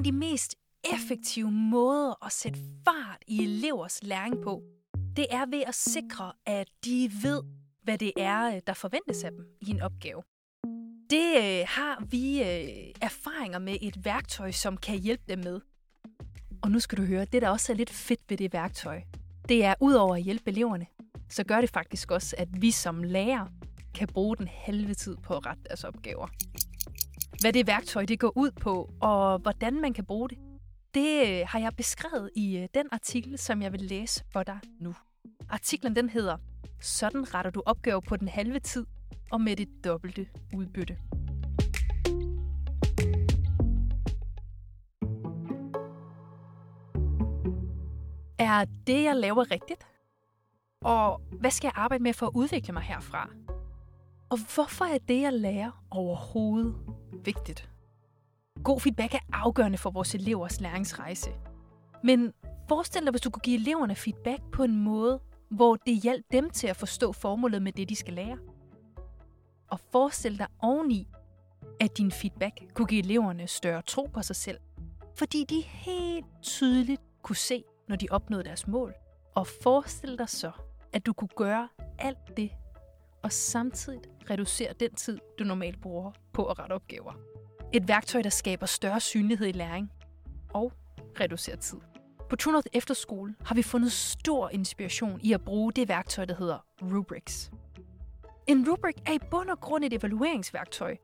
af de mest effektive måder at sætte fart i elevers læring på, det er ved at sikre, at de ved, hvad det er, øh, der forventes af dem i en opgave. Det øh, har vi øh, erfaringer med et værktøj, som kan hjælpe dem med. Og nu skal du høre, det der også er lidt fedt ved det værktøj, det er udover at hjælpe eleverne, så gør det faktisk også, at vi som lærer kan bruge den halve tid på at rette deres opgaver. Hvad det værktøj det går ud på, og hvordan man kan bruge det, det øh, har jeg beskrevet i øh, den artikel, som jeg vil læse for dig nu. Artiklen den hedder Sådan retter du opgaver på den halve tid og med det dobbelte udbytte. Er det, jeg laver rigtigt? Og hvad skal jeg arbejde med for at udvikle mig herfra? Og hvorfor er det, jeg lærer overhovedet vigtigt? God feedback er afgørende for vores elevers læringsrejse. Men forestil dig, hvis du kunne give eleverne feedback på en måde, hvor det hjalp dem til at forstå formålet med det, de skal lære. Og forestil dig oveni, at din feedback kunne give eleverne større tro på sig selv, fordi de helt tydeligt kunne se, når de opnåede deres mål. Og forestil dig så, at du kunne gøre alt det, og samtidig reducere den tid, du normalt bruger på at rette opgaver. Et værktøj, der skaber større synlighed i læring og reducerer tid. På Trunoth Efterskole har vi fundet stor inspiration i at bruge det værktøj, der hedder Rubrics. En rubric er i bund og grund et evalueringsværktøj,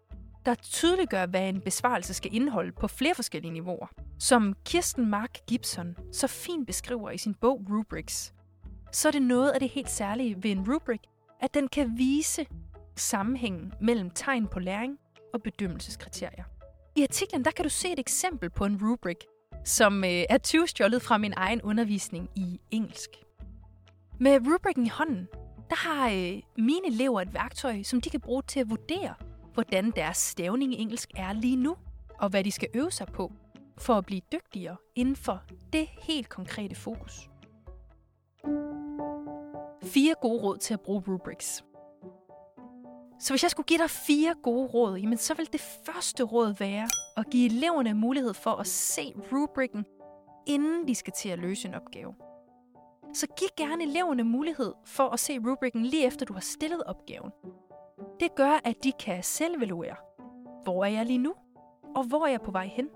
der tydeliggør, hvad en besvarelse skal indeholde på flere forskellige niveauer. Som Kirsten Mark Gibson så fint beskriver i sin bog Rubrics, så er det noget af det helt særlige ved en rubrik, at den kan vise sammenhængen mellem tegn på læring og bedømmelseskriterier. I artiklen der kan du se et eksempel på en rubrik, som øh, er 20 stjålet fra min egen undervisning i engelsk. Med rubrikken i hånden, der har øh, mine elever et værktøj, som de kan bruge til at vurdere, hvordan deres stavning i engelsk er lige nu, og hvad de skal øve sig på, for at blive dygtigere inden for det helt konkrete fokus. Fire gode råd til at bruge rubrics. Så hvis jeg skulle give dig fire gode råd, jamen så vil det første råd være at give eleverne mulighed for at se rubrikken, inden de skal til at løse en opgave. Så giv gerne eleverne mulighed for at se rubrikken lige efter du har stillet opgaven. Det gør, at de kan selvvaluere. Hvor er jeg lige nu? Og hvor er jeg på vej hen?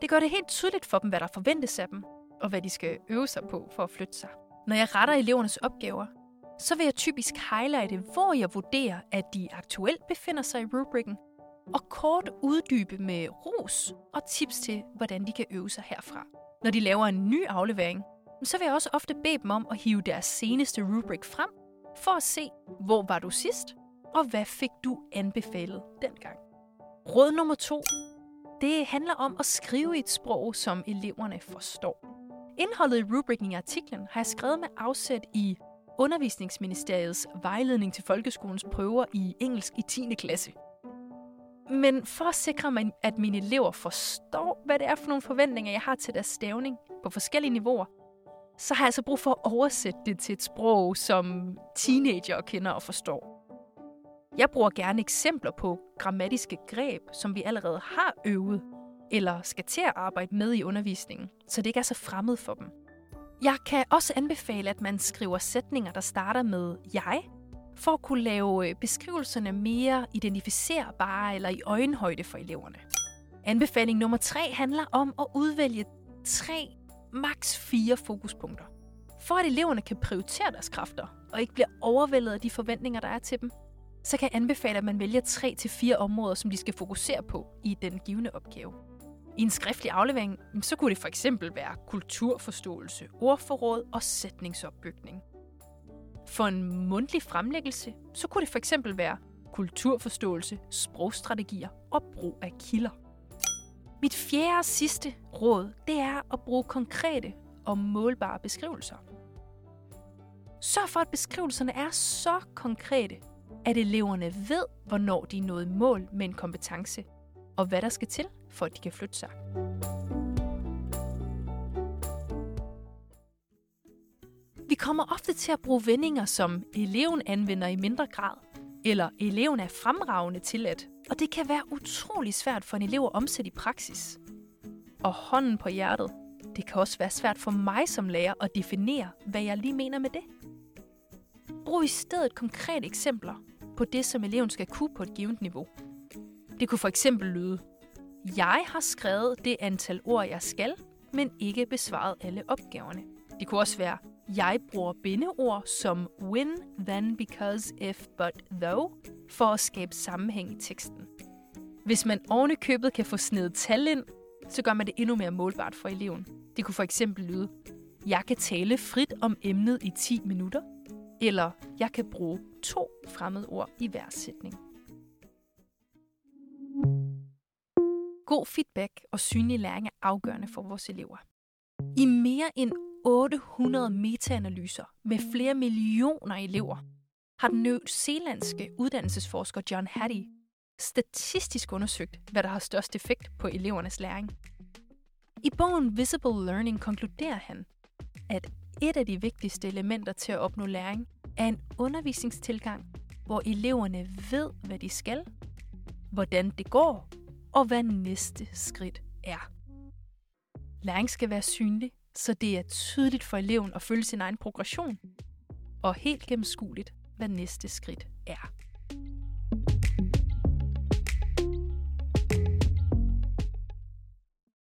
Det gør det helt tydeligt for dem, hvad der forventes af dem, og hvad de skal øve sig på for at flytte sig. Når jeg retter elevernes opgaver, så vil jeg typisk highlighte, hvor jeg vurderer, at de aktuelt befinder sig i rubrikken, og kort uddybe med ros og tips til, hvordan de kan øve sig herfra. Når de laver en ny aflevering, så vil jeg også ofte bede dem om at hive deres seneste rubrik frem, for at se, hvor var du sidst, og hvad fik du anbefalet dengang. Råd nummer to. Det handler om at skrive i et sprog, som eleverne forstår. Indholdet i rubrikken i artiklen har jeg skrevet med afsæt i Undervisningsministeriets vejledning til folkeskolens prøver i engelsk i 10. klasse. Men for at sikre mig, at mine elever forstår, hvad det er for nogle forventninger, jeg har til deres stavning på forskellige niveauer, så har jeg altså brug for at oversætte det til et sprog, som teenager kender og forstår. Jeg bruger gerne eksempler på grammatiske greb, som vi allerede har øvet, eller skal til at arbejde med i undervisningen, så det ikke er så fremmed for dem. Jeg kan også anbefale, at man skriver sætninger, der starter med jeg, for at kunne lave øh, beskrivelserne mere identificerbare eller i øjenhøjde for eleverne. Anbefaling nummer tre handler om at udvælge tre, maks fire fokuspunkter. For at eleverne kan prioritere deres kræfter og ikke bliver overvældet af de forventninger, der er til dem, så kan jeg anbefale, at man vælger tre til fire områder, som de skal fokusere på i den givende opgave. I en skriftlig aflevering, så kunne det for eksempel være kulturforståelse, ordforråd og sætningsopbygning. For en mundtlig fremlæggelse, så kunne det for eksempel være kulturforståelse, sprogstrategier og brug af kilder. Mit fjerde og sidste råd, det er at bruge konkrete og målbare beskrivelser. Sørg for, at beskrivelserne er så konkrete, at eleverne ved, hvornår de er nået mål med en kompetence, og hvad der skal til, for at de kan flytte sig. Vi kommer ofte til at bruge vendinger, som eleven anvender i mindre grad, eller eleven er fremragende til at, og det kan være utrolig svært for en elev at omsætte i praksis. Og hånden på hjertet, det kan også være svært for mig som lærer at definere, hvad jeg lige mener med det. Brug i stedet konkrete eksempler på det, som eleven skal kunne på et givet niveau. Det kunne for eksempel lyde, jeg har skrevet det antal ord, jeg skal, men ikke besvaret alle opgaverne. Det kunne også være, jeg bruger bindeord som when, then, because, if, but, though, for at skabe sammenhæng i teksten. Hvis man oven købet kan få snedet tal ind, så gør man det endnu mere målbart for eleven. Det kunne for eksempel lyde, jeg kan tale frit om emnet i 10 minutter, eller jeg kan bruge to fremmedord i hver sætning. God feedback og synlig læring er afgørende for vores elever. I mere end 800 metaanalyser med flere millioner elever har den new-zealandske uddannelsesforsker John Hattie statistisk undersøgt, hvad der har størst effekt på elevernes læring. I bogen Visible Learning konkluderer han, at et af de vigtigste elementer til at opnå læring er en undervisningstilgang, hvor eleverne ved, hvad de skal, hvordan det går, og hvad næste skridt er. Læring skal være synlig, så det er tydeligt for eleven at følge sin egen progression, og helt gennemskueligt, hvad næste skridt er.